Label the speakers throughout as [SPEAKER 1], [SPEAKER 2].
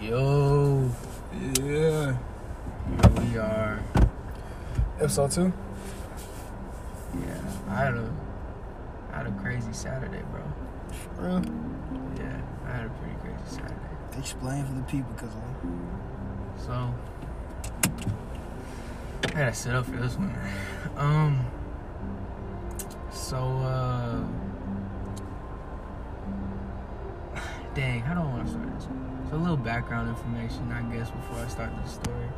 [SPEAKER 1] Yo,
[SPEAKER 2] Yeah.
[SPEAKER 1] here we are.
[SPEAKER 2] Episode two.
[SPEAKER 1] Yeah, I had a, I had a crazy Saturday, bro.
[SPEAKER 2] For real.
[SPEAKER 1] Yeah, I had a pretty crazy Saturday.
[SPEAKER 2] Explain for the people, cause I...
[SPEAKER 1] So, I gotta sit up for this one. Um, so, uh, dang, how do I want to start this? So, a little background information, I guess, before I start the story.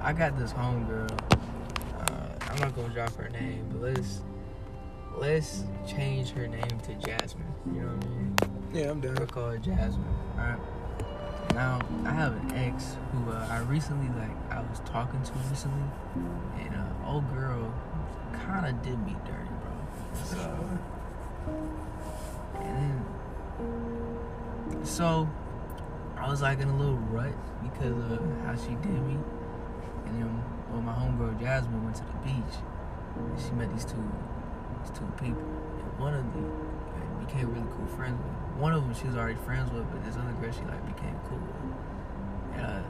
[SPEAKER 1] I got this homegirl. Uh, I'm not gonna drop her name, but let's let's change her name to Jasmine. You know what I mean?
[SPEAKER 2] yeah, I'm done.
[SPEAKER 1] We'll call her Jasmine. Alright. Now I have an ex who uh, I recently like I was talking to recently, and uh, old girl kind of did me dirty, bro. So and then so I was like in a little rut because of how she did me, and then when my homegirl Jasmine went to the beach, and she met these two these two people, and one of them like, became really cool friends with. One of them she was already friends with, but this other girl she like became cool with. And uh,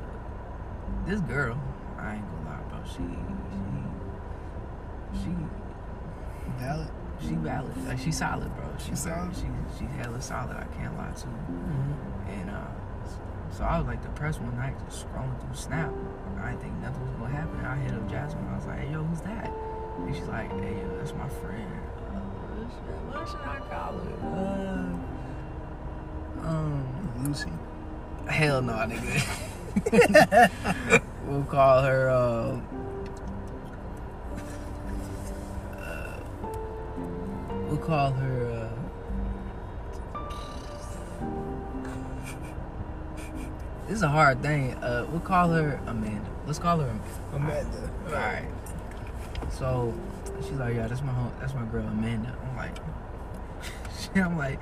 [SPEAKER 1] this girl, I ain't gonna lie, bro. She she she
[SPEAKER 2] Valid.
[SPEAKER 1] she valid. Like she solid, bro. She
[SPEAKER 2] She solid?
[SPEAKER 1] She she hella solid. I can't lie to you. And uh, so I was like depressed one night, just scrolling through Snap. I didn't think nothing was gonna happen. I hit up Jasmine. I was like, hey, yo, who's that? And she's like, hey, yo, that's my friend. Uh, what should I call her? Uh, um,
[SPEAKER 2] Lucy.
[SPEAKER 1] hell no, nigga. we'll call her. Uh, uh, we'll call her. This is a hard thing. Uh, we'll call her Amanda. Let's call her Amanda.
[SPEAKER 2] Amanda.
[SPEAKER 1] All right. So she's like, yeah, that's my home, that's my girl Amanda. I'm like, she, I'm like,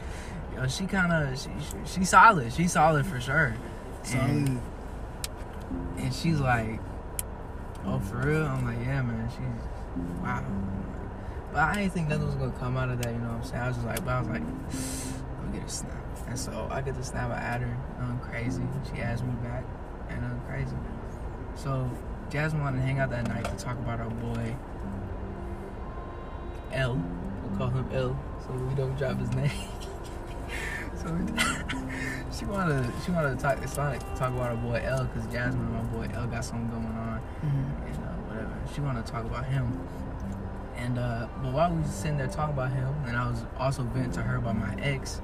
[SPEAKER 1] yo, she kind of, she, she, she's solid. She's solid for sure. And,
[SPEAKER 2] Solid.
[SPEAKER 1] and she's like, oh, for real? I'm like, yeah, man. She's wow. But I didn't think nothing was gonna come out of that. You know what I'm saying? I was just like, but I was like, get a snap. And so I get the snap. Add her. I'm crazy. She adds me back, and I'm crazy. So Jasmine wanted to hang out that night to talk about our boy L. We'll call him L, so we don't drop his name. so she wanted she wanted to talk. It's like talk about our boy L because Jasmine and my boy L got something going on
[SPEAKER 2] Mhm.
[SPEAKER 1] and uh, whatever. She wanted to talk about him. And uh, but while we was sitting there talking about him, and I was also venting to her about my ex,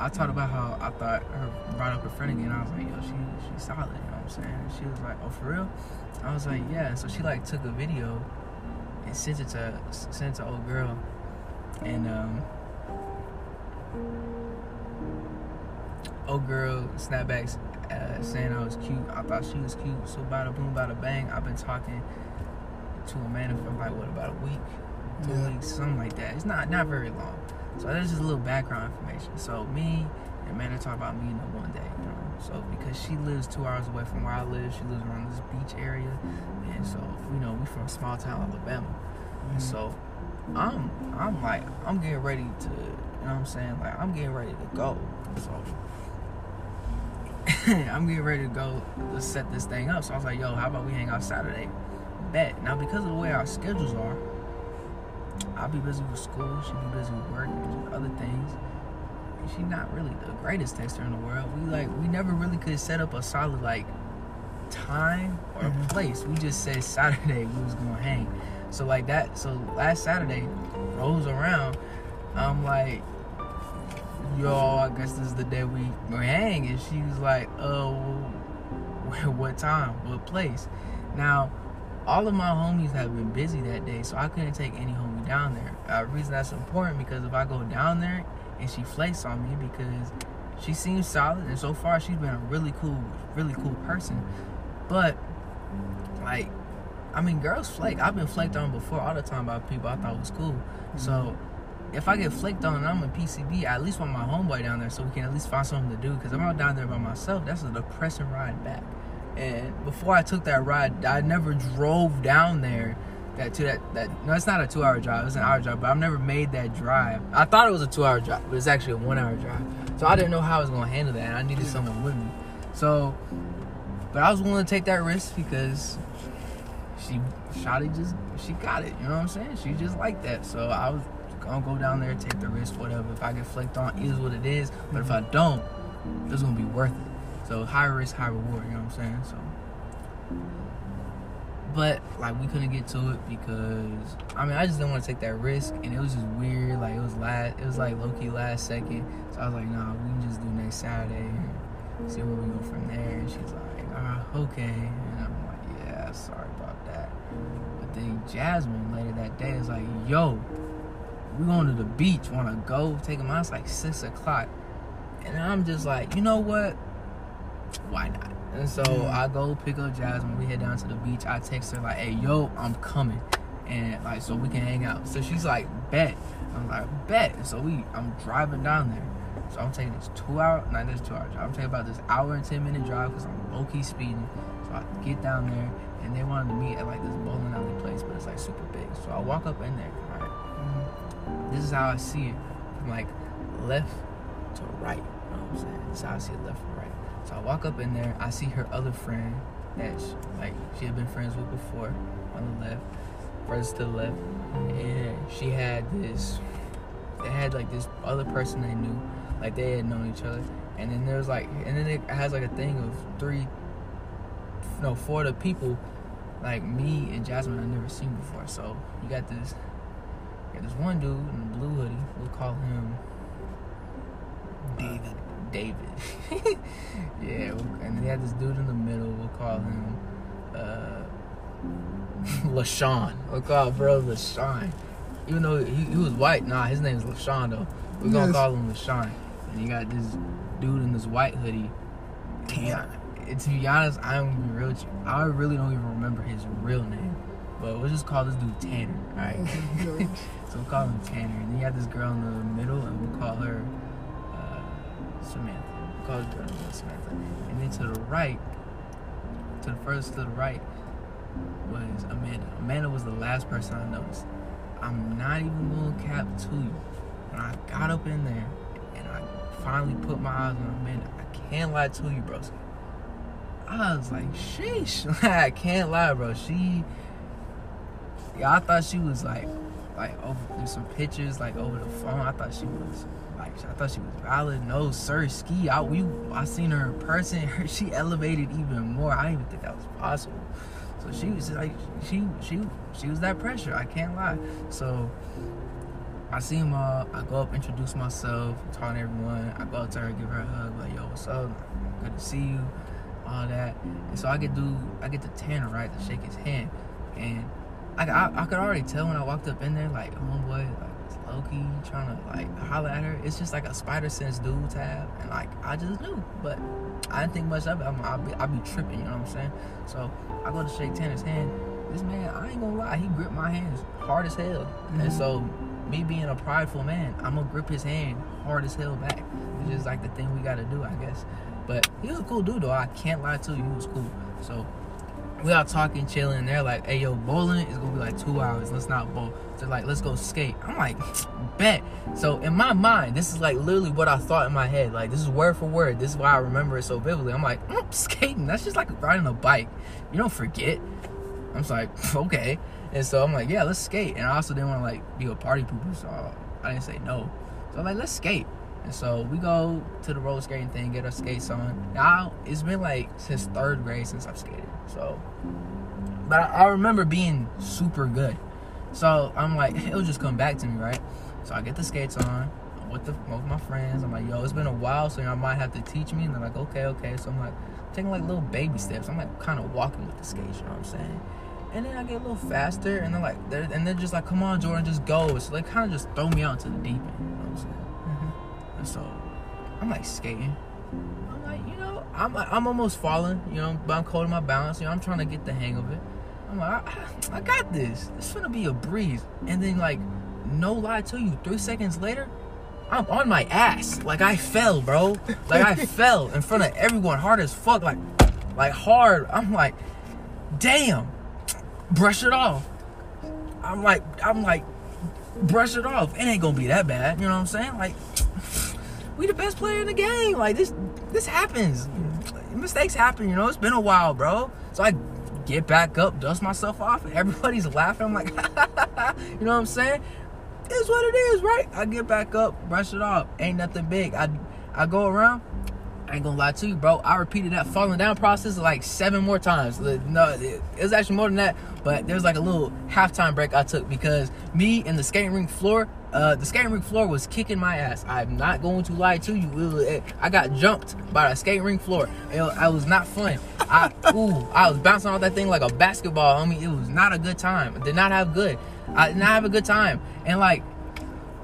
[SPEAKER 1] I talked about how I thought her brought up her friend again. I was like, yo, she she's solid. You know what I'm saying? And she was like, oh, for real? I was like, yeah. So she like took a video and sent it to sent it to old girl, and um, old girl snapbacks uh, saying I was cute. I thought she was cute. So bada boom, bada bang. I've been talking to Amanda for like what about a week, two
[SPEAKER 2] Yeah.
[SPEAKER 1] weeks, something like that. It's not not very long. So there's just a little background information. So me and Amanda talk about meeting up one day. You know, so because she lives two hours away from where I live, she lives around this beach area, and so you know we from small town Alabama.
[SPEAKER 2] Mhm.
[SPEAKER 1] And so I'm I'm like I'm getting ready to you know what I'm saying like I'm getting ready to go. So I'm getting ready to go to set this thing up. So I was like, yo, how about we hang out Saturday? Bet. Now because of the way our schedules are, I'll be busy with school, she'll be busy with work and other things. And she's not really the greatest texter in the world. We like we never really could set up a solid like time or
[SPEAKER 2] Mhm.
[SPEAKER 1] place. We just said Saturday we was gonna hang. So like that. So last Saturday rolls around. I'm like, yo, I guess this is the day we hang, and she was like, oh, what time, what place? Now, all of my homies have been busy that day, so I couldn't take any down there. Uh, reason that's important because if I go down there and she flakes on me because she seems solid, and so far she's been a really cool, really cool person, but like I mean, girls flake. I've been flaked on before all the time by people I thought was cool. So if I get flaked on and I'm in PCB, I at least want my homeboy down there so we can at least find something to do. Because I'm out down there by myself. That's a depressing ride back. And before I took that ride, I never drove down there. That to that that no, it's not a two hour drive. It's an hour drive, but I've never made that drive. I thought it was a two hour drive, but it's actually a one hour drive. So I didn't know how I was gonna handle that. And I needed someone with me. So, but I was willing to take that risk because she, Shotty just, she got it. You know what I'm saying? She just like that. So I was gonna go down there, take the risk, whatever. If I get flicked on, is what it is. But if I mm-hmm. don't, it's gonna be worth it. So high risk, high reward. You know what I'm saying? So but like we couldn't get to it because I mean I just didn't want to take that risk and it was just weird like it was last it was like low key last second. So I was like nah we can just do next Saturday and see where we go from there. And she's like ah okay. And I'm like yeah sorry about that. But then Jasmine later that day is like yo we going to the beach want to go? Take a mile it's like six o'clock. And I'm just like you know what? Why not and so I go pick up Jasmine. We head down to the beach. I text her like, "Hey, yo, I'm coming," and like so we can hang out. So she's like, "Bet." I'm like, "Bet." And so we, I'm driving down there. So I'm taking this two hour, not this two hour drive. I'm taking about this hour and ten minute drive because I'm low key speeding. So I get down there, and they wanted to meet at like this bowling alley place, but it's like super big. So I walk up in there. Right. Mm, this is how I see it, from like left to right. You know what I'm saying? This is how I see it left from right. So I walk up in there, I see her other friend that she, like she had been friends with before on the left, first to the left, and she had this. They had like this other person they knew, like they had known each other, and then there's like, and then it has like a thing of three, no, four of the people, like me and Jasmine I've never seen before. So you got this, you got this one dude in a blue hoodie. We'll call him
[SPEAKER 2] David.
[SPEAKER 1] David. yeah, and then he had this dude in the middle. We'll call him uh, LaShawn. We'll call bro LaShawn. Even though he, he was white, nah, his name is LaShawn though. We're gonna call him LaShawn. And you got this dude in this white hoodie.
[SPEAKER 2] Damn.
[SPEAKER 1] And to be honest, I'm gonna be real. with you. I really don't even remember his real name. But we'll just call this dude Tanner, alright? so we'll call him Tanner. And then you have this girl in the middle, and we'll call her Samantha. This girl in Samantha. And then to the right, to the first to the right, was Amanda. Amanda was the last person I noticed. I'm not even to cap to you. When I got up in there and I finally put my eyes on Amanda, I can't lie to you, bro. I was like, sheesh. I can't lie, bro. She, yeah, I thought she was like, like over through some pictures, like over the phone. I thought she was I thought she was valid. No, sir, ski. I we, I seen her in person. She elevated even more. I didn't even think that was possible. So she was like, she, she, she was that pressure. I can't lie. So I see him all. I go up, introduce myself, talk to everyone. I go up to her, give her a hug, like, yo, what's up? Good to see you, all that. And so I get do, I get to Tanner right to shake his hand, and I, I, I could already tell when I walked up in there, like, homeboy, like, Loki trying to like holler at her. It's just like a spider sense dude tab, and like I just knew, but I didn't think much of it. I'm, I'll be, I'll be tripping, you know what I'm saying? So I go to shake Tanner's hand. This man, I ain't gonna lie, he gripped my hands hard as hell, and so mm-hmm. me being a prideful man, I'm gonna grip his hand hard as hell back. It's just like the thing we gotta do, I guess. But he was a cool dude though. I can't lie to you, he was cool. So we all talking, chilling. They're like, "Hey, yo, bowling is gonna be like two hours. Let's not bowl." They're like, "Let's go skate." I'm like, "Bet." So in my mind, this is like literally what I thought in my head. Like this is word for word. This is why I remember it so vividly. I'm like, mm, skating. That's just like riding a bike. You don't forget. I'm just like, okay. And so I'm like, yeah, let's skate. And I also didn't want to like be a party pooper, so I didn't say no. So I'm like, let's skate. And so we go to the roller skating thing, get our skates on. Now it's been like since third grade since I've skated. So, but I, I remember being super good. So I'm like, it'll just come back to me, right? So I get the skates on I'm with the with my friends. I'm like, yo, it's been a while, so y'all might have to teach me. And they're like, okay, okay. So I'm like taking like little baby steps. I'm like kind of walking with the skates, you know what I'm saying? And then I get a little faster, and they're like, they're, and they're just like, come on, Jordan, just go. So they kind of just throw me out to the deep end, you know what I'm saying? And so I'm like skating. I'm like, you know, I'm I'm almost falling, you know, but I'm holding my balance. You know, I'm trying to get the hang of it. I'm like, I, I got this. It's gonna be a breeze. And then like, no lie to you, three seconds later, I'm on my ass. Like I fell, bro. Like I fell in front of everyone, hard as fuck. Like, like hard. I'm like, damn. Brush it off. I'm like, I'm like, brush it off. It ain't gonna be that bad. You know what I'm saying? Like, we the best player in the game. Like this, this happens. mistakes happen, you know. It's been a while, bro. So I get back up, dust myself off, and everybody's laughing. I'm like, you know what I'm saying? It's what it is, right? I get back up, brush it off. Ain't nothing big. I I go around. I ain't gonna lie to you, bro. I repeated that falling down process like seven more times. No, it was actually more than that. But there was like a little halftime break I took because me and the skating rink floor, uh, the skating rink floor was kicking my ass. I'm not going to lie to you. Was, it, I got jumped by the skating rink floor. It, I was not fun. I ooh, I was bouncing off that thing like a basketball, homie. It was not a good time. I did not have good. I did not have a good time. And like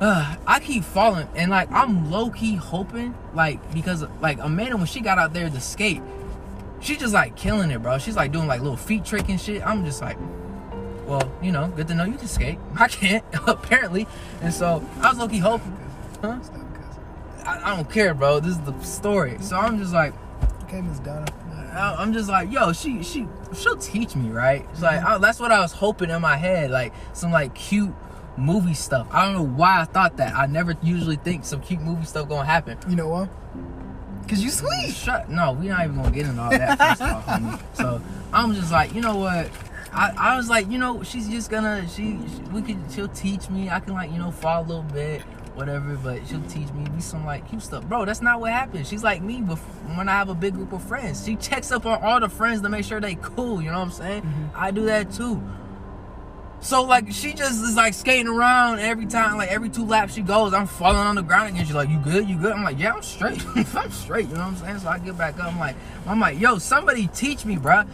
[SPEAKER 1] uh, I keep falling, and like I'm low key hoping, like because like Amanda when she got out there to skate, she just like killing it, bro. She's like doing like little feet trick and shit. I'm just like, well, you know, good to know you can skate. I can't apparently, and so I was low key hoping, huh? I, I don't care, bro. This is the story. So I'm just like,
[SPEAKER 2] Okay, Miss Donna.
[SPEAKER 1] I- I'm just like, yo, she she she'll teach me, right? It's like mm-hmm. I, that's what I was hoping in my head, like some like cute movie stuff. I don't know why I thought that. I never usually think some cute movie stuff gonna happen.
[SPEAKER 2] You know what? Cause you sweet.
[SPEAKER 1] Shut. No, we not even gonna get into all that. First off, homie. So I'm just like, you know what? I, I was like, you know, she's just gonna she, she we could she'll teach me. I can like you know fall a little bit, whatever. But she'll teach me be some like cute stuff, bro. That's not what happens. She's like me, but when I have a big group of friends, she checks up on all the friends to make sure they cool. You know what I'm saying?
[SPEAKER 2] Mhm.
[SPEAKER 1] I do that too. So like she just is like skating around every time, like every two laps she goes, I'm falling on the ground again. She's like, "You good? You good?" I'm like, "Yeah, I'm straight. I'm straight." You know what I'm saying? So I get back up. I'm like, I'm like, "Yo, somebody teach me, bruh.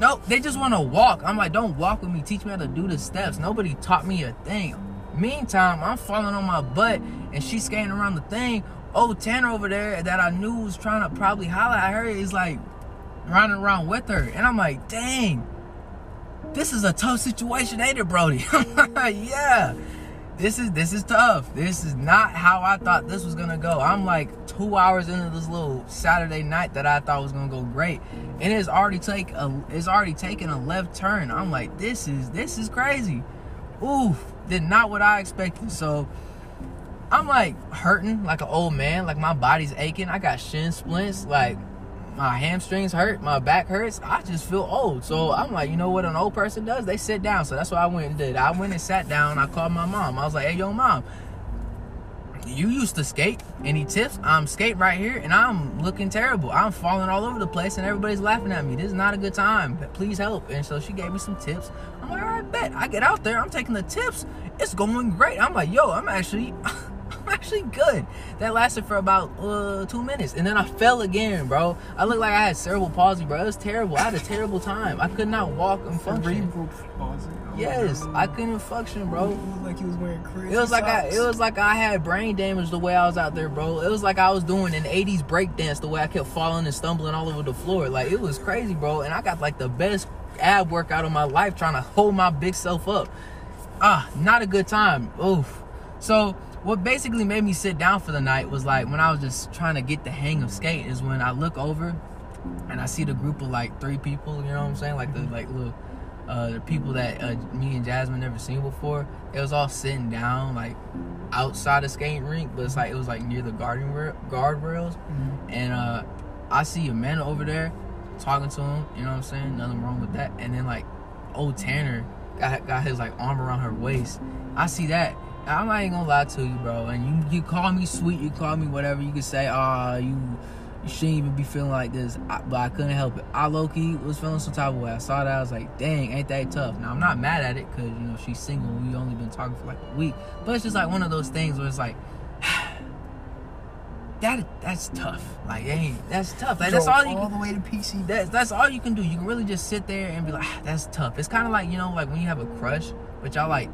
[SPEAKER 1] No, they just want to walk. I'm like, "Don't walk with me. Teach me how to do the steps." Nobody taught me a thing. Meantime, I'm falling on my butt and she's skating around the thing. Oh, Tanner over there that I knew was trying to probably holler at her is like running around with her, and I'm like, "Dang." this is a tough situation, ain't it, Brody? Yeah. This is this is tough. This is not how I thought this was gonna go. I'm like two hours into this little Saturday night that I thought was gonna go great, and it's already take a it's already taken a left turn. I'm like, this is this is crazy. Oof, did not what I expected. So I'm like hurting like an old man. Like my body's aching. I got shin splints. Like my hamstrings hurt, my back hurts. I just feel old. So I'm like, you know what an old person does? They sit down. So that's what I went and did. I went and sat down. I called my mom. I was like, hey, yo, mom, you used to skate. Any tips? I'm skating right here and I'm looking terrible. I'm falling all over the place and everybody's laughing at me. This is not a good time. Please help. And so she gave me some tips. I'm like, all right, bet. I get out there. I'm taking the tips. It's going great. I'm like, yo, I'm actually. I'm actually good. That lasted for about uh, two minutes, and then I fell again, bro. I looked like I had cerebral palsy, bro. It was terrible. I had a terrible time. I could not walk and function.
[SPEAKER 2] Cerebral palsy. Oh,
[SPEAKER 1] Yes. I couldn't function, bro.
[SPEAKER 2] It was like he was wearing crazy
[SPEAKER 1] It was like I, it was like I had brain damage the way I was out there, bro. It was like I was doing an '80s breakdance the way I kept falling and stumbling all over the floor. Like it was crazy, bro. And I got like the best ab workout of my life trying to hold my big self up. Ah, not a good time. Oof. So what basically made me sit down for the night was like when I was just trying to get the hang of skate is when I look over and I see the group of like three people. You know what I'm saying? Like the like little uh, the people that uh, me and Jasmine never seen before. It was all sitting down like outside the skating rink, but it's like it was like near the rail, guardrails.
[SPEAKER 2] Mhm.
[SPEAKER 1] And uh, I see Amanda over there talking to him. You know what I'm saying? Nothing wrong with that. And then like old Tanner got got his like arm around her waist. I see that. I'm not even gonna lie to you, bro. And you you call me sweet, you call me whatever. You can say, ah, you you shouldn't even be feeling like this. I, but I couldn't help it. I low key was feeling some type of way. I saw that. I was like, dang, ain't that tough? Now I'm not mad at it because you know she's single. We only been talking for like a week. But it's just like one of those things where it's like. That that's tough. Like, hey, that's tough. Like, that's all you.
[SPEAKER 2] all the way to PC.
[SPEAKER 1] That's that's all you can do. You can really just sit there and be like, ah, that's tough. It's kind of like you know, like when you have a crush, but y'all like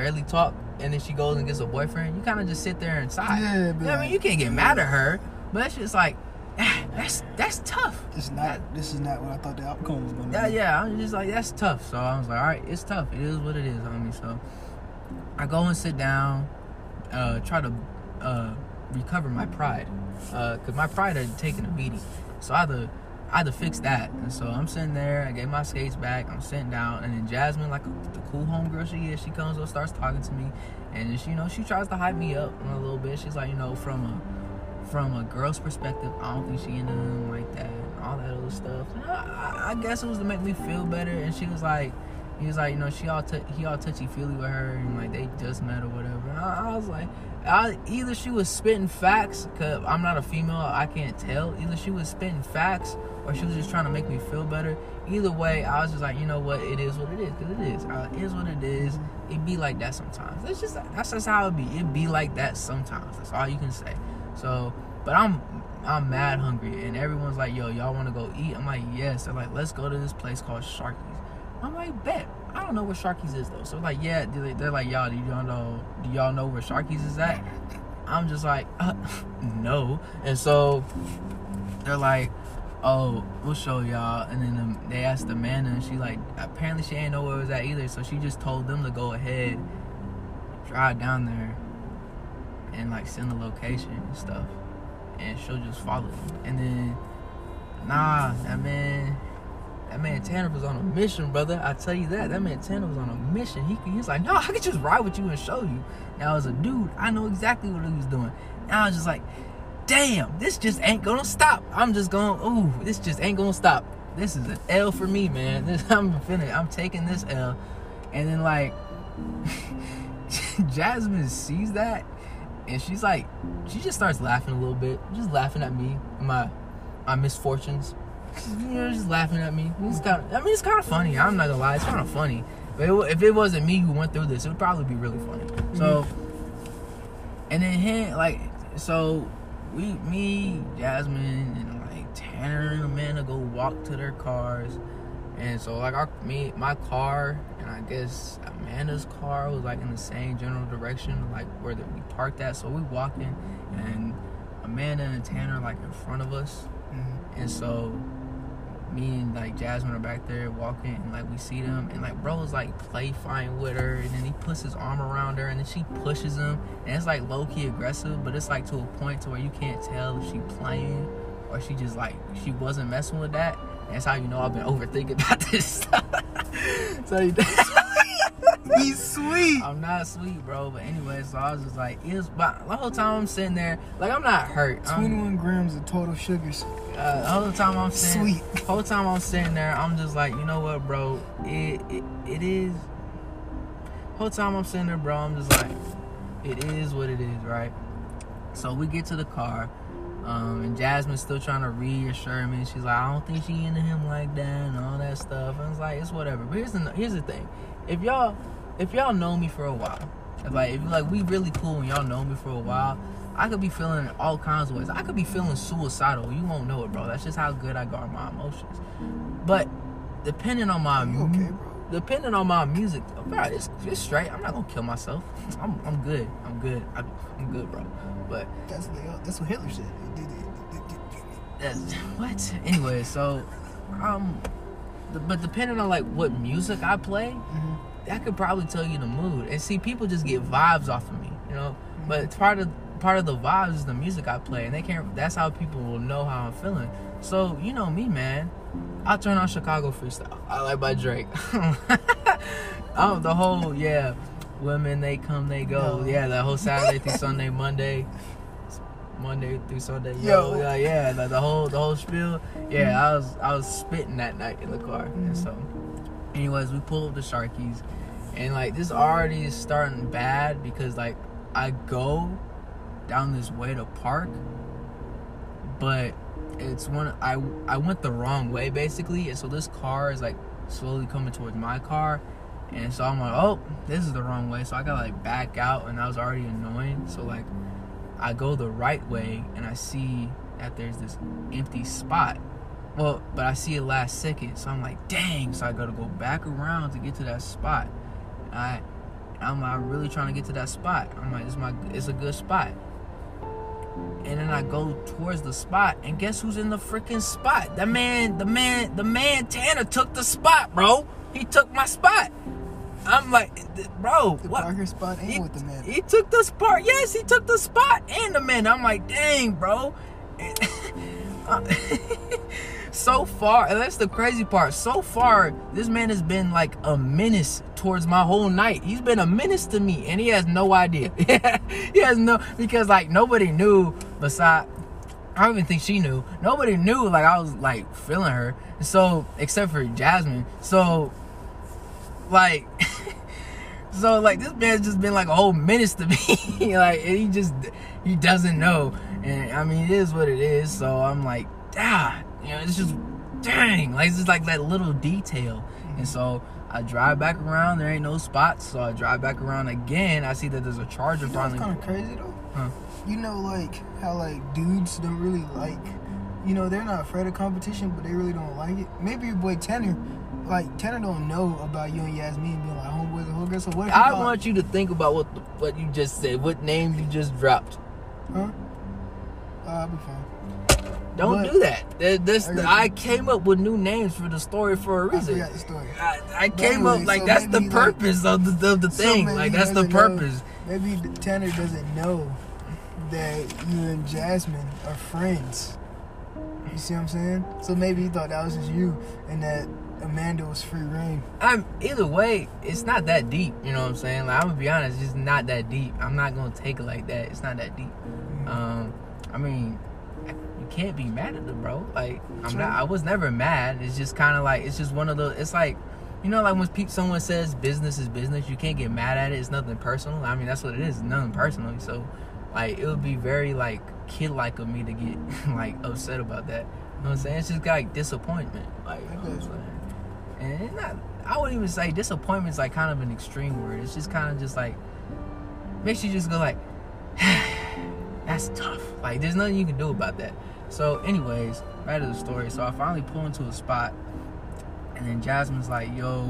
[SPEAKER 1] barely talk, and then she goes and gets a boyfriend. You kind of just sit there and sigh.
[SPEAKER 2] Yeah,
[SPEAKER 1] You know I mean, you can't get mad at her, but it's just like, ah, that's that's tough.
[SPEAKER 2] This is not. This is not what I thought the outcome was gonna
[SPEAKER 1] Yeah,
[SPEAKER 2] be.
[SPEAKER 1] yeah. Yeah, I'm just like, that's tough. So I was like, all right, it's tough. It is what it is, homie. So I go and sit down, uh, try to uh, recover my pride, uh, cause my pride had taken a beating. So I had to, I had to fix that. And so I'm sitting there. I gave my skates back. I'm sitting down, and then Jasmine, like the cool homegirl she is, she comes up, starts talking to me, and she, you know, she tries to hype me up a little bit. She's like, you know, from a from a girl's perspective, I don't think she into him like that and all that other stuff. I, I, guess it was to make me feel better. And she was like, he was like, you know, she all t- he all touchy feely with her, and like they just met or whatever. I, I was like, I, either she was spitting facts, cause I'm not a female, I can't tell. Either she was spitting facts, or she was just trying to make me feel better. Either way, I was just like, you know what, it is what it is, cause it is. Uh, it is what it is. It be like that sometimes. That's just that's just how it be. It be like that sometimes. That's all you can say. So, but I'm I'm mad hungry, and everyone's like, yo, y'all want to go eat? I'm like, yes. They're like, let's go to this place called Sharky's. I'm like, bet. I don't know where Sharky's is though. So like, yeah, they- they're like, y'all, do y'all know? Do y'all know where Sharky's is at? I'm just like, uh, no. And so they're like, oh, we'll show y'all. And then um, they asked Amanda, and she like, apparently she ain't know where it was at either. So she just told them to go ahead, drive down there, and like send the location and stuff, and she'll just follow them. And then, nah, that man. That man Tanner was on a mission, brother. I tell you that. That man Tanner was on a mission. He, he was like, no, I could just ride with you and show you. Now, as a dude, I know exactly what he was doing. And I was just like, damn, this just ain't gonna stop. I'm just gonna, ooh, this just ain't gonna stop. This is an L for me, man. This, I'm finna, I'm taking this L. And then like, Jasmine sees that, and she's like, she just starts laughing a little bit, just laughing at me, my, my misfortunes. You know, just laughing at me. It's kind of, I mean, it's kind of funny. I'm not gonna lie, it's kind of funny. But it, if it wasn't me who went through this, it would probably be really funny. So, mm-hmm. and then him, like, so we, me, Jasmine, and like Tanner and Amanda go walk to their cars, and so like our me, my car, and I guess Amanda's car was like in the same general direction, like where the, we parked at. So we walking, and Amanda and Tanner like in front of us,
[SPEAKER 2] Mhm.
[SPEAKER 1] and so me and like Jasmine are back there walking, and like we see them, and like bro is like play fighting with her, and then he puts his arm around her, and then she pushes him, and it's like low key aggressive, but it's like to a point to where you can't tell if she playing or she just like she wasn't messing with that. And that's how you know I've been overthinking about this stuff. so
[SPEAKER 2] He's sweet.
[SPEAKER 1] I'm not sweet, bro. But anyway, so I was just like, it was. But the whole time I'm sitting there, like I'm not hurt. I'm,
[SPEAKER 2] 21 grams of total sugars.
[SPEAKER 1] uh, the whole time I'm sitting,
[SPEAKER 2] Sweet.
[SPEAKER 1] the whole time I'm sitting there, I'm just like, you know what, bro? It it, it is. Whole time I'm sitting there, bro, I'm just like, it is what it is, right? So we get to the car, um, and Jasmine's still trying to reassure me. She's like, I don't think she into him like that and all that stuff. And it's like, it's whatever. But here's the here's the thing, if y'all if y'all know me for a while, if like if like we really cool and y'all know me for a while, I could be feeling all kinds of ways. I could be feeling suicidal. You won't know it, bro. That's just how good I guard my emotions. But depending on my
[SPEAKER 2] You okay, bro?
[SPEAKER 1] depending on my music, bro, it's, it's straight. I'm not gonna kill myself. I'm, I'm good. I'm good. I, I'm good, bro. But
[SPEAKER 2] That's what, they, that's what Hitler said.
[SPEAKER 1] that's what. Anyway, so um, the- but depending on like what music I play,
[SPEAKER 2] Mhm.
[SPEAKER 1] That could probably tell you the mood. And see, people just get vibes off of me, you know. But it's part of part of the vibes is the music I play, and they can't. That's how people will know how I'm feeling. So you know me, man. I'll turn on Chicago freestyle. I like by Drake. oh, the whole yeah, women they come they go. Yeah, that whole Saturday through Sunday, Monday. Monday through Sunday,
[SPEAKER 2] Yo.
[SPEAKER 1] yo, yeah, yeah, the, the whole the whole spiel. Yeah, I was I was spitting that night in the car, and so, anyways, we pull up the Sharky's, and like this already is starting bad because like I go down this way to park, but it's one I I went the wrong way basically, and so this car is like slowly coming towards my car, and so I'm like, oh, this is the wrong way, so I gotta like back out, and that was already annoying. So like, I go the right way, and I see that there's this empty spot. Well, but I see it last second, so I'm like, dang. So I gotta go back around to get to that spot. I, I'm like, really trying to get to that spot. I'm like, it's my, it's a good spot. And then I go towards the spot, and guess who's in the freaking spot? That man, the man, the man Tanner took the spot, bro. He took my spot. I'm like, bro,
[SPEAKER 2] The
[SPEAKER 1] what?
[SPEAKER 2] Parker spot ain't
[SPEAKER 1] He,
[SPEAKER 2] with the man.
[SPEAKER 1] he took the spot. Yes, he took the spot and the man. I'm like, dang, bro. Uh, so far, and that's the crazy part. So far, this man has been like a menace towards my whole night. He's been a menace to me, and he has no idea. he has no because like nobody knew beside I don't even think she knew. Nobody knew like I was like feeling her. So except for Jasmine. So like so like this man's just been like a whole menace to me. like he just he doesn't know. And I mean it is what it is. So I'm like, ah, you know, it's just dang. Like it's just like that little detail. And so I drive back around, there ain't no spots, so I drive back around again. I see that there's a charger
[SPEAKER 2] You know
[SPEAKER 1] finally.
[SPEAKER 2] kind of crazy though?
[SPEAKER 1] Huh.
[SPEAKER 2] You know, like how like dudes don't really like, you know, they're not afraid of competition, but they really don't like it. Maybe your boy Tanner, like Tanner, don't know about you and Yasmin being like homeboys and homegirls. So what
[SPEAKER 1] I want you to think about what the, what you just said, what name you just dropped.
[SPEAKER 2] Huh? Uh, I'll be fine.
[SPEAKER 1] Don't
[SPEAKER 2] But-
[SPEAKER 1] do that. This,
[SPEAKER 2] I
[SPEAKER 1] I came up with new names for the story for a reason.
[SPEAKER 2] forgot the story.
[SPEAKER 1] I, I came
[SPEAKER 2] anyway,
[SPEAKER 1] up like
[SPEAKER 2] so
[SPEAKER 1] that's the
[SPEAKER 2] maybe, like-
[SPEAKER 1] purpose of the of the thing. like that's the
[SPEAKER 2] doesn't know-
[SPEAKER 1] purpose.
[SPEAKER 2] maybe Tanner doesn't know that you and Jasmine are friends. You see what I'm saying? So maybe he thought that was just you and that Amanda was free reign.
[SPEAKER 1] I'm either way, it's not that deep. You know what I'm saying? Like I'm gonna be honest, it's just not that deep. I'm not gonna take it like that. It's not that deep. Um, I mean, can't be mad at them, bro. Like I'm not. I was never mad. It's just kind of like it's just one of those. It's like. You know, like when pe- someone says business is business, you can't get mad at it. It's nothing personal. I mean, that's what it is. It's nothing personal. So, like, it would be very like kid-like of me to get like upset about that. You know what I'm saying? It's just like disappointment. Like, you know what I'm saying? And it's not. I wouldn't even say disappointment is like kind of an extreme word. It's just kind of just like makes you just go like, that's tough. Like, there's nothing you can do about that. So, anyways, back to the story. So I finally pull into a spot, and then Jasmine's like, "Yo,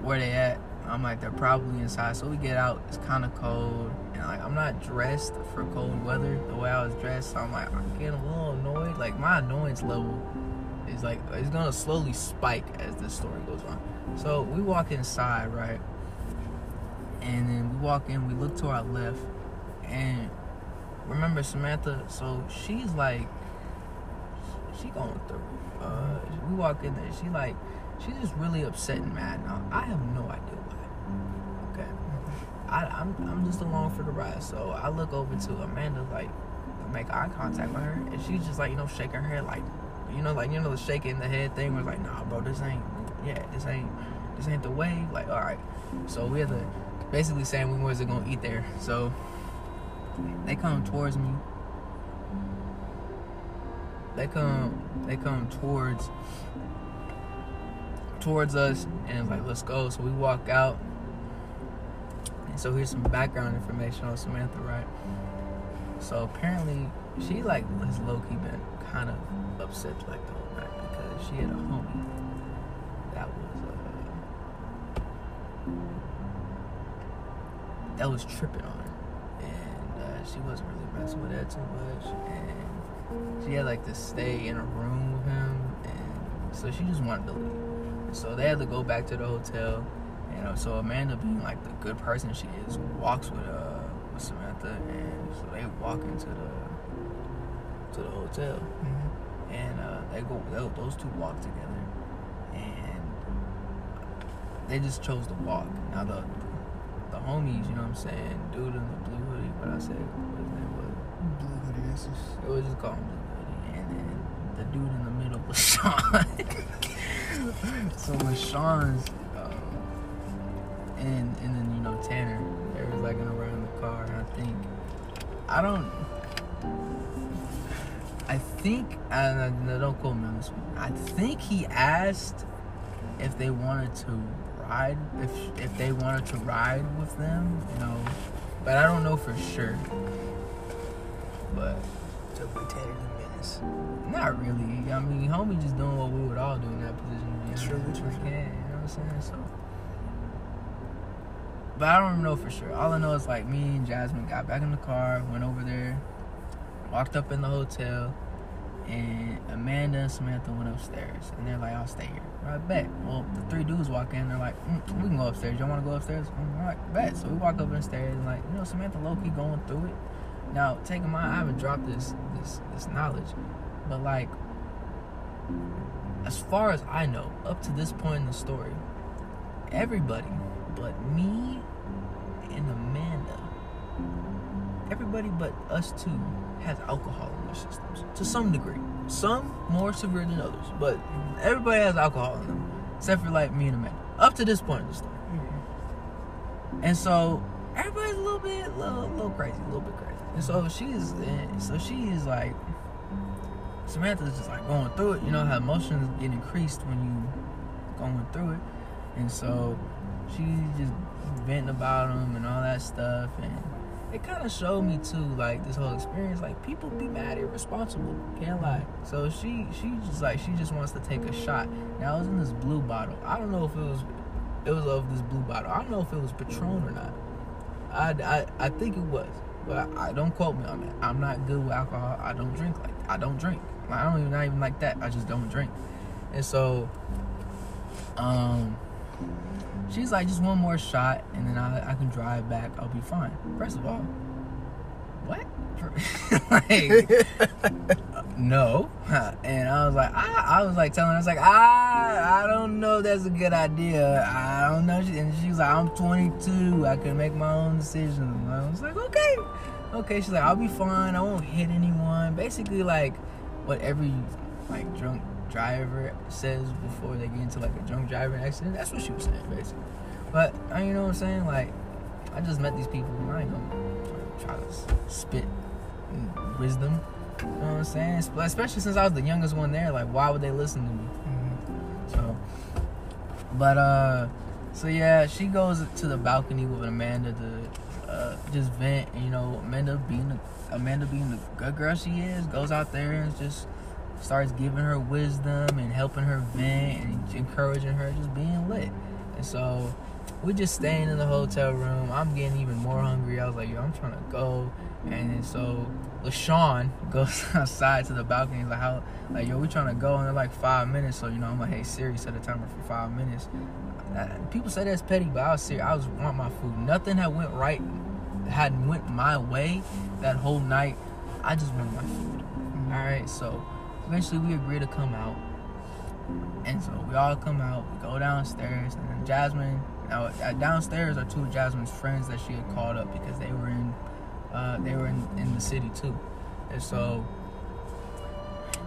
[SPEAKER 1] where they at?" I'm like, "They're probably inside." So we get out. It's kind of cold, and like I'm not dressed for cold weather the way I was dressed. So I'm like, I'm getting a little annoyed. Like my annoyance level is like it's gonna slowly spike as this story goes on. So we walk inside, right? And then we walk in, we look to our left, and remember Samantha, so she's like she going through. Uh we walk in there, she like she's just really upset and mad now. I have no idea why. Okay. I, I'm I'm just along for the ride. So I look over to Amanda like make eye contact with her and she's just like, you know, shaking her head like you know, like you know the shaking the head thing was like, nah bro, this ain't yeah, this ain't this ain't the way. Like, alright. So we had to basically saying we wasn't gonna eat there. So they come towards me. They come they come towards towards us and like let's go. So we walk out. And so here's some background information on Samantha, right? So apparently she like has low key been kind of upset like the whole night because she had a homie that was uh, that was tripping on she wasn't really messing with that too much, and she had like to stay in a room with him, and so she just wanted to leave. So they had to go back to the hotel, and so Amanda, being like the good person she is, walks with uh with Samantha, and so they walk into the to the hotel
[SPEAKER 2] Mhm.
[SPEAKER 1] and uh, they go tho- those two walk together and they just chose to walk now the homies you know what i'm saying? Dude in the blue hoodie what i said what his name was.
[SPEAKER 2] Blue hoodie, that's just-
[SPEAKER 1] it was just called blue hoodie and then the dude in the middle was sean. So when sean's um, and and then you know tanner they was like around the car and i think. I don't I think, and uh, don't quote me on this one. I think he asked if they wanted to ride, if if they wanted to ride with them, you know, but I don't know for sure. But
[SPEAKER 2] So we Tanner the menace.
[SPEAKER 1] not really. I mean, homie just doing what we would all do in that position. You know,
[SPEAKER 2] True,
[SPEAKER 1] If we
[SPEAKER 2] true, true.
[SPEAKER 1] can, you know what I'm saying? So, but I don't know for sure. All I know is like me and Jasmine got back in the car, went over there, walked up in the hotel, and Amanda and Samantha went upstairs. And they're like, I'll stay here. I bet. Well, the three dudes walk in. They're like, mm, we can go upstairs. Y'all want to go upstairs? I'm like, bet. So we walk up the stairs and like, you know, Samantha Loki going through it. Now, take in mind, I haven't dropped this this this knowledge, but like, as far as I know, up to this point in the story, everybody but me and Amanda, everybody but us two has alcohol in their systems to some degree. Some more severe than others, but everybody has alcohol in them, except for like me and Amanda. Up to this point in the story. And so everybody's a little bit, little, little crazy, a little bit crazy. And so she's, so she's like, Samantha's just like going through it. You know how emotions get increased when you going through it, and so she's just venting about them and all that stuff. And it kind of showed me too, like this whole experience, like people be mad irresponsible. Can't lie. So she, she just like she just wants to take a shot. Now it was in this blue bottle. I don't know if it was, it was of this blue bottle. I don't know if it was Patron or not. I, I, I think it was, but I, I don't quote me on that. I'm not good with alcohol. I don't drink like I don't drink. Like, I don't even not even like that. I just don't drink. And so, um, she's like, just one more shot, and then I, I can drive back. I'll be fine. First of all, what? like, no. And I was like, I, I was like telling her, I was like, I, I don't know. That's a good idea. I don't know. And she was like, I'm 22. I can make my own decisions. And I was like, okay, okay. She's like, I'll be fine. I won't hit anyone. Basically, like what every like drunk driver says before they get into like a drunk driving accident. That's what she was saying basically. But uh, you know what I'm saying? Like I just met these people. And I ain't gonna try to spit wisdom. You know what I'm saying? Especially since I was the youngest one there. Like why would they listen to me? Mm-hmm. So, but uh, so yeah, she goes to the balcony with Amanda to uh, just vent. And, you know, Amanda being the Amanda, being the good girl she is, goes out there and just starts giving her wisdom and helping her vent and encouraging her, just being lit. And so we're just staying in the hotel room. I'm getting even more hungry. I was like, yo, I'm trying to go. And so LaShawn goes outside to the balcony. Like, how, like, yo, we trying to go. And they're like five minutes. So, you know, I'm like, hey, Siri, set a timer for five minutes. Uh, people say that's petty, but I was serious. I was want my food. Nothing had went right hadn't went my way that whole night, I just wanted my food. All right, so eventually we agree to come out, and so we all come out. We go downstairs, and then Jasmine. Now downstairs are two of Jasmine's friends that she had called up because they were in, uh, they were in, in the city too, and so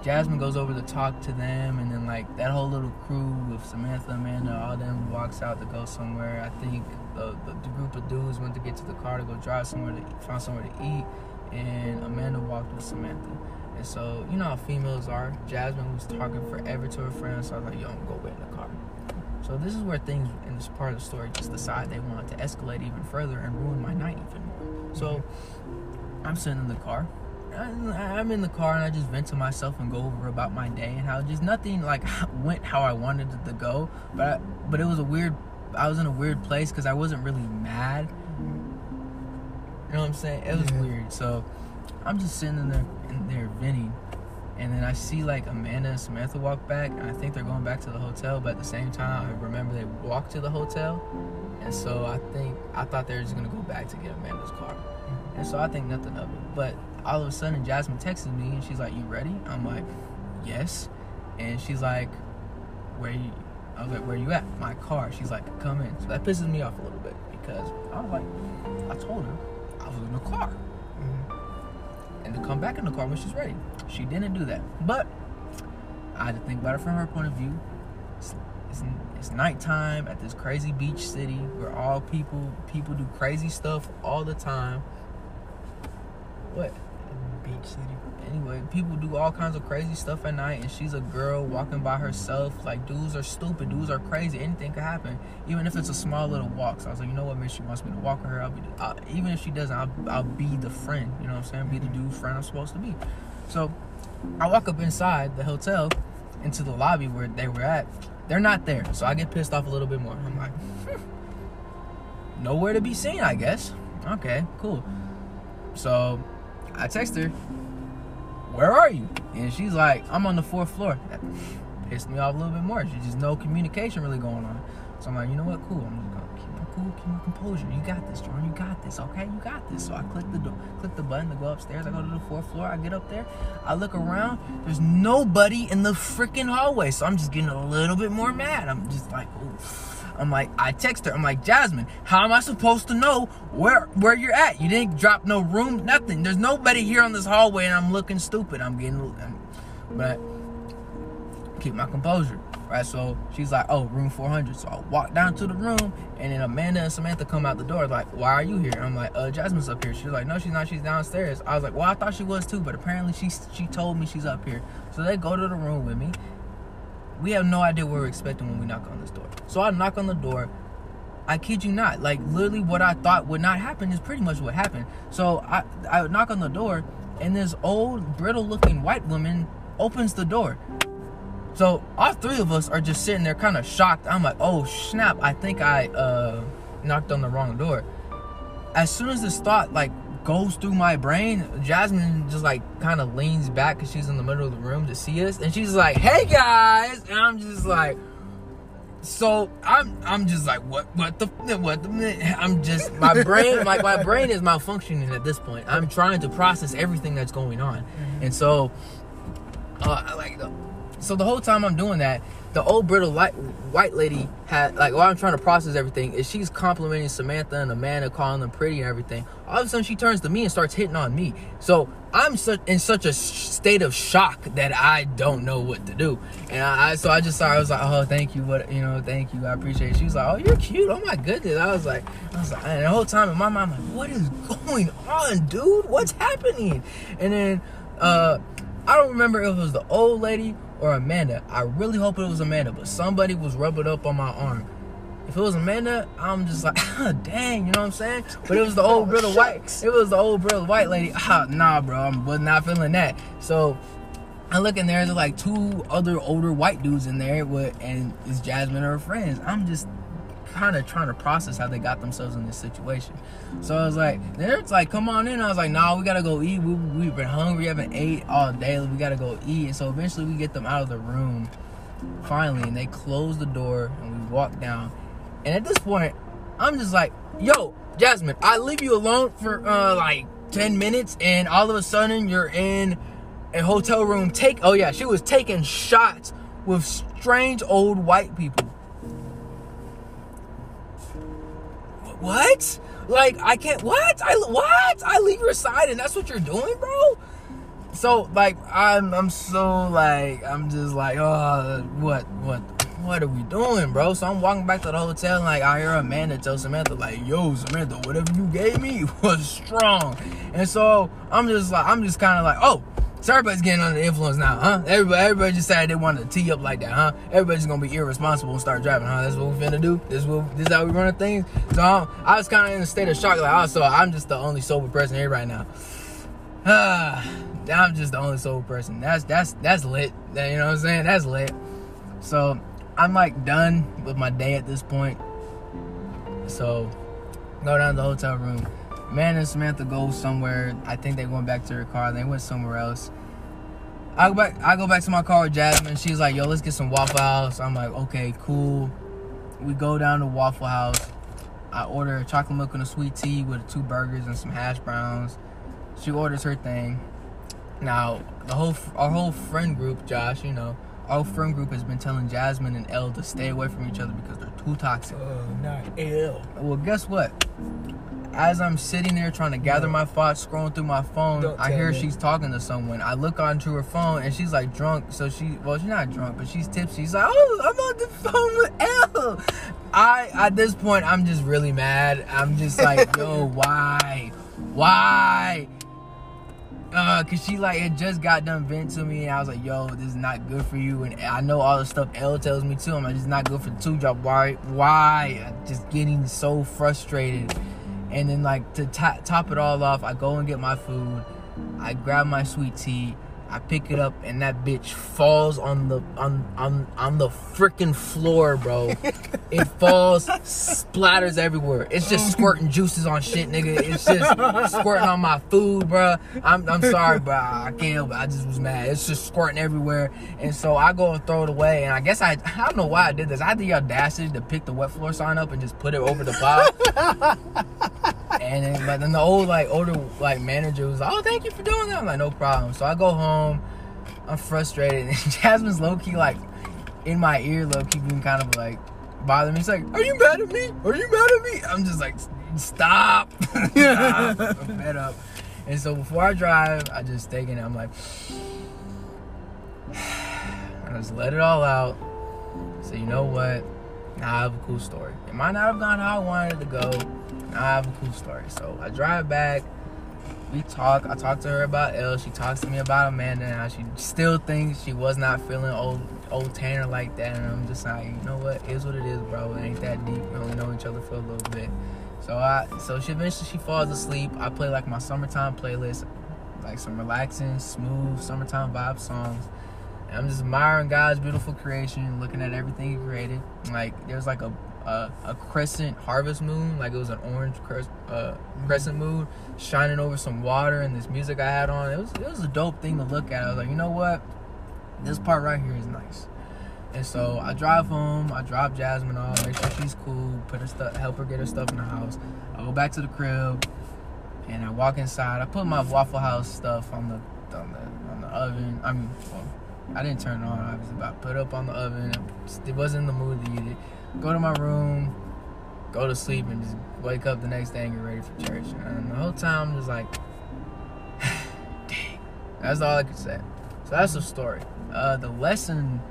[SPEAKER 1] Jasmine goes over to talk to them, and then like that whole little crew with Samantha, Amanda, all them walks out to go somewhere. I think the, the, the, group of dudes went to get to the car to go drive somewhere to find somewhere to eat, and Amanda walked with Samantha. And so you know how females are. Jasmine was talking forever to her friends, so I was like, "Yo, I'm gonna go wait in the car." So this is where things in this part of the story just decide they want to escalate even further and ruin my night even more. So I'm sitting in the car I'm in the car and I just vent to myself and go over about my day and how just nothing like went how I wanted it to go. But I, but it was a weird. I was in a weird place because I wasn't really mad. You know what I'm saying? It was yeah. weird. So I'm just sitting in there in there venting, and then I see like Amanda and Samantha walk back, and I think they're going back to the hotel. But at the same time, I remember they walked to the hotel, and so I think I thought they were just gonna go back to get Amanda's car. And so I think nothing of it. But all of a sudden, Jasmine texted me and she's like, "You ready?" I'm like, "Yes." And she's like, "Where you?" I was like, "Where you at?" My car. She's like, "Come in." So that pisses me off a little bit because I was like, I told her I was in the car. And to come back in the car when she's ready. She didn't do that, but I had to think about it from her point of view. It's, it's, it's nighttime at this crazy beach city where all people people do crazy stuff all the time what?
[SPEAKER 2] Beach City.
[SPEAKER 1] Anyway, people do all kinds of crazy stuff at night, and she's a girl walking by herself. Like dudes are stupid, dudes are crazy. Anything could happen, even if it's a small little walk. So I was like, you know what, man? She wants me to walk with her. I'll be, I'll, even if she doesn't, I'll, I'll be the friend. You know what I'm saying? Be the dude friend I'm supposed to be. So I walk up inside the hotel into the lobby where they were at. They're not there, so I get pissed off a little bit more. I'm like, hmm, nowhere to be seen, I guess. Okay, cool. So I text her, where are you? And she's like, I'm on the fourth floor. That pissed me off a little bit more. She's just no communication really going on. So I'm like, you know what? Cool. I'm just gonna keep my cool, keep my composure. You got this, Jordan. You got this. Okay, you got this. So I click the door, click the button to go upstairs. I go to the fourth floor. I get up there. I look around. There's nobody in the freaking hallway. So I'm just getting a little bit more mad. I'm just like, oh I'm like, I text her. I'm like, Jasmine, how am I supposed to know where where you're at? You didn't drop no room, nothing. There's nobody here on this hallway, and I'm looking stupid. I'm getting, I'm, but keep my composure, right? So she's like, oh, room 400. So I walk down to the room, and then Amanda and Samantha come out the door, like, why are you here? I'm like, uh, Jasmine's up here. She's like, no, she's not. She's downstairs. I was like, well, I thought she was too, but apparently she she told me she's up here. So they go to the room with me. We have no idea what we're expecting when we knock on this door. So I knock on the door. I kid you not. Like literally, what I thought would not happen is pretty much what happened. So I I knock on the door, and this old brittle-looking white woman opens the door. So all three of us are just sitting there kind of shocked. I'm like, oh snap, I think I uh knocked on the wrong door. As soon as this thought like goes through my brain, Jasmine just like kind of leans back because she's in the middle of the room to see us, and she's like, "Hey guys," and I'm just like, so I'm I'm just like, what what the what the I'm just my brain like my brain is malfunctioning at this point. I'm trying to process everything that's going on, and so uh, like the, so the whole time I'm doing that, the old brittle light, white lady had like while I'm trying to process everything is she's complimenting Samantha and Amanda, calling them pretty and everything. All of a sudden she turns to me and starts hitting on me. So I'm such in such a state of shock that I don't know what to do. And I, I so I just saw I was like, oh thank you, what you know, thank you, I appreciate it. She was like, oh you're cute, oh my goodness. I was like, I was like, and the whole time in my mind, I'm like, what is going on, dude? What's happening? And then uh I don't remember if it was the old lady or Amanda. I really hope it was Amanda, but somebody was rubbing up on my arm. If it was Amanda, I'm just like, ah, dang, you know what I'm saying? But it was the old brittle white. It was the old brittle white lady. Ah, nah, bro, I was not feeling that. So I look in there, there's like two other older white dudes in there with, and it's Jasmine and her friends. I'm just kind of trying to process how they got themselves in this situation. So I was like, it's like, come on in. I was like, nah, we gotta go eat. We, we've been hungry, we haven't ate all day. We gotta go eat. And so eventually we get them out of the room finally, and they close the door and we walk down. And at this point, I'm just like, yo, Jasmine, I leave you alone for uh, like 10 minutes, and all of a sudden you're in a hotel room. Take, oh yeah, she was taking shots with strange old white people. What? Like I can't what? I what? I leave your side and that's what you're doing, bro? So like I'm I'm so like I'm just like oh what what what are we doing, bro? So I'm walking back to the hotel and like I hear Amanda tell Samantha like, "Yo, Samantha, whatever you gave me was strong." And so I'm just like I'm just kind of like, "Oh, so everybody's getting under the influence now, huh? Everybody, everybody just decided they wanted to tee up like that, huh? Everybody's gonna be irresponsible and start driving, huh? That's what we finna do. This is what, this is how we run things. So um, I was kind of in a state of shock, like, oh, so I'm just the only sober person here right now. Ah, I'm just the only sober person. That's that's that's lit. You know what I'm saying? That's lit. So I'm like done with my day at this point. So go down to the hotel room Man and Samantha go somewhere. I think they went back to her car. They went somewhere else. I go back. I go back to my car with Jasmine. She's like, "Yo, let's get some Waffle House." I'm like, "Okay, cool." We go down to Waffle House. I order chocolate milk and a sweet tea with two burgers and some hash browns. She orders her thing. Now, the whole our whole friend group, Josh, you know, our friend group has been telling Jasmine and Elle to stay away from each other because they're too toxic.
[SPEAKER 2] Oh, not Elle.
[SPEAKER 1] Well, guess what? as I'm sitting there trying to gather my thoughts, scrolling through my phone, Don't I hear me. she's talking to someone. I look onto her phone and she's like drunk. So she, well, she's not drunk, but she's tipsy. She's like, oh, I'm on the phone with Elle. I, at this point, I'm just really mad. I'm just like, yo, why? Why? Uh, cause she like had just got done vent to me, and I was like, "Yo, this is not good for you." And I know all the stuff Elle tells me too. I'm like, "It's not good for two job." Why? Why? Just getting so frustrated. And then like to top it all off, I go and get my food. I grab my sweet tea. I pick it up and that bitch falls on the on on on the freaking floor, bro. it falls, splatters everywhere. It's just squirting juices on shit, nigga. It's just squirting on my food, bro. I'm I'm sorry, bro. I can't. But I just was mad. It's just squirting everywhere, and so I go and throw it away. And I guess I I don't know why I did this. I had the audacity to pick the wet floor sign up and just put it over the pot. and then, but then the old like older like manager was like, "Oh, thank you for doing that." I'm like, "No problem." So I go home. I'm frustrated, and Jasmine's low key like in my ear, low key being kind of like bother me. He's like, "Are you mad at me? Are you mad at me?" I'm just like, "Stop, stop." I'm fed up. And so before I drive, I just take it. I'm like, I just let it all out. So you know what? Now I have a cool story. It might not have gone how I wanted it to go. Now I have a cool story. So I drive back. We talk. I talk to her about Elle. She talks to me about Amanda and how she still thinks she was not feeling old old Tanner like that. And I'm just like, you know what? It is what it is, bro. It ain't that deep. We only know each other for a little bit. So I so she eventually she falls asleep. I play like my summertime playlist, like some relaxing, smooth summertime vibe songs. And I'm just admiring God's beautiful creation, looking at everything He created. Like there's like a a, a crescent harvest moon, like it was an orange cres- uh, crescent moon shining over some water, and this music I had on. It was it was a dope thing to look at. I was like, you know what, this part right here is nice. And so I drive home, I drop Jasmine off, make sure she's cool, put her stuff, help her get her stuff in the house. I go back to the crib, and I walk inside. I put my Waffle House stuff on the on the on the oven. I mean, well, I didn't turn it on. I was about to put up on the oven. It wasn't in the mood to eat it. Go to my room, go to sleep, and just wake up the next day and get ready for church. And the whole time I'm just like, dang. That's all I could say. So that's the story. Uh, the lesson,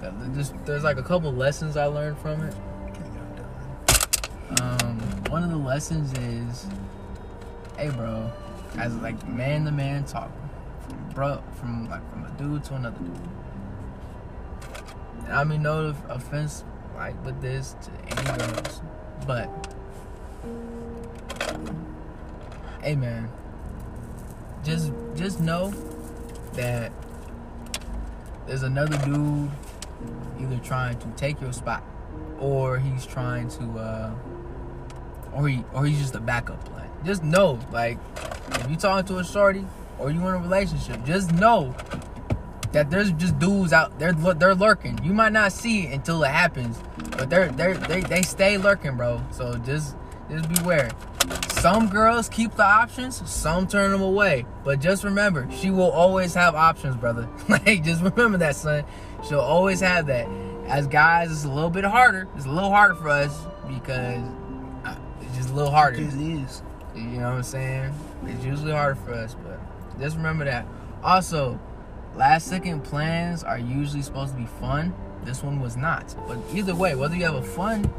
[SPEAKER 1] there's, there's like a couple lessons I learned from it. Um, one of the lessons is, hey, bro, as like man to man talk, bro, from like from a dude to another dude. I mean, no offense, like with this to any girls, but hey, man, just just know that there's another dude either trying to take your spot or he's trying to uh or he or he's just a backup plan. Just know, like, if you talking to a shorty or you in a relationship, just know that there's just dudes out there they're lurking. You might not see it until it happens, but they're they're they, they stay lurking, bro. So just just beware. Some girls keep the options, some turn them away. But just remember, she will always have options, brother. like just remember that, son. She'll always have that. As guys, it's a little bit harder. It's a little harder for us because uh, it's just a little harder.
[SPEAKER 2] It is.
[SPEAKER 1] You know what I'm saying? It's usually harder for us, but just remember that. Also, last second plans are usually supposed to be fun. This one was not. But either way, whether you have a fun,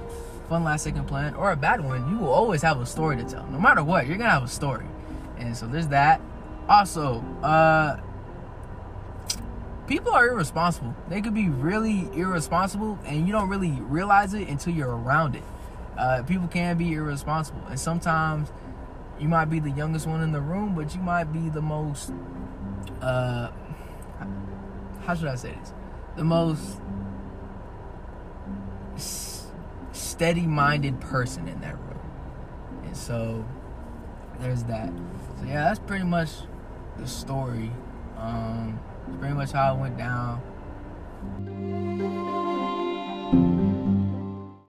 [SPEAKER 1] fun last second plan or a bad one, you will always have a story to tell. No matter what, you're gonna have a story. And so there's that. Also, uh people are irresponsible. They could be really irresponsible and you don't really realize it until you're around it. Uh, people can be irresponsible, and sometimes you might be the youngest one in the room, but you might be the most uh, how should I say this? The most s- steady-minded person in that room, and so there's that. So yeah, that's pretty much the story. Um, pretty much how it went down.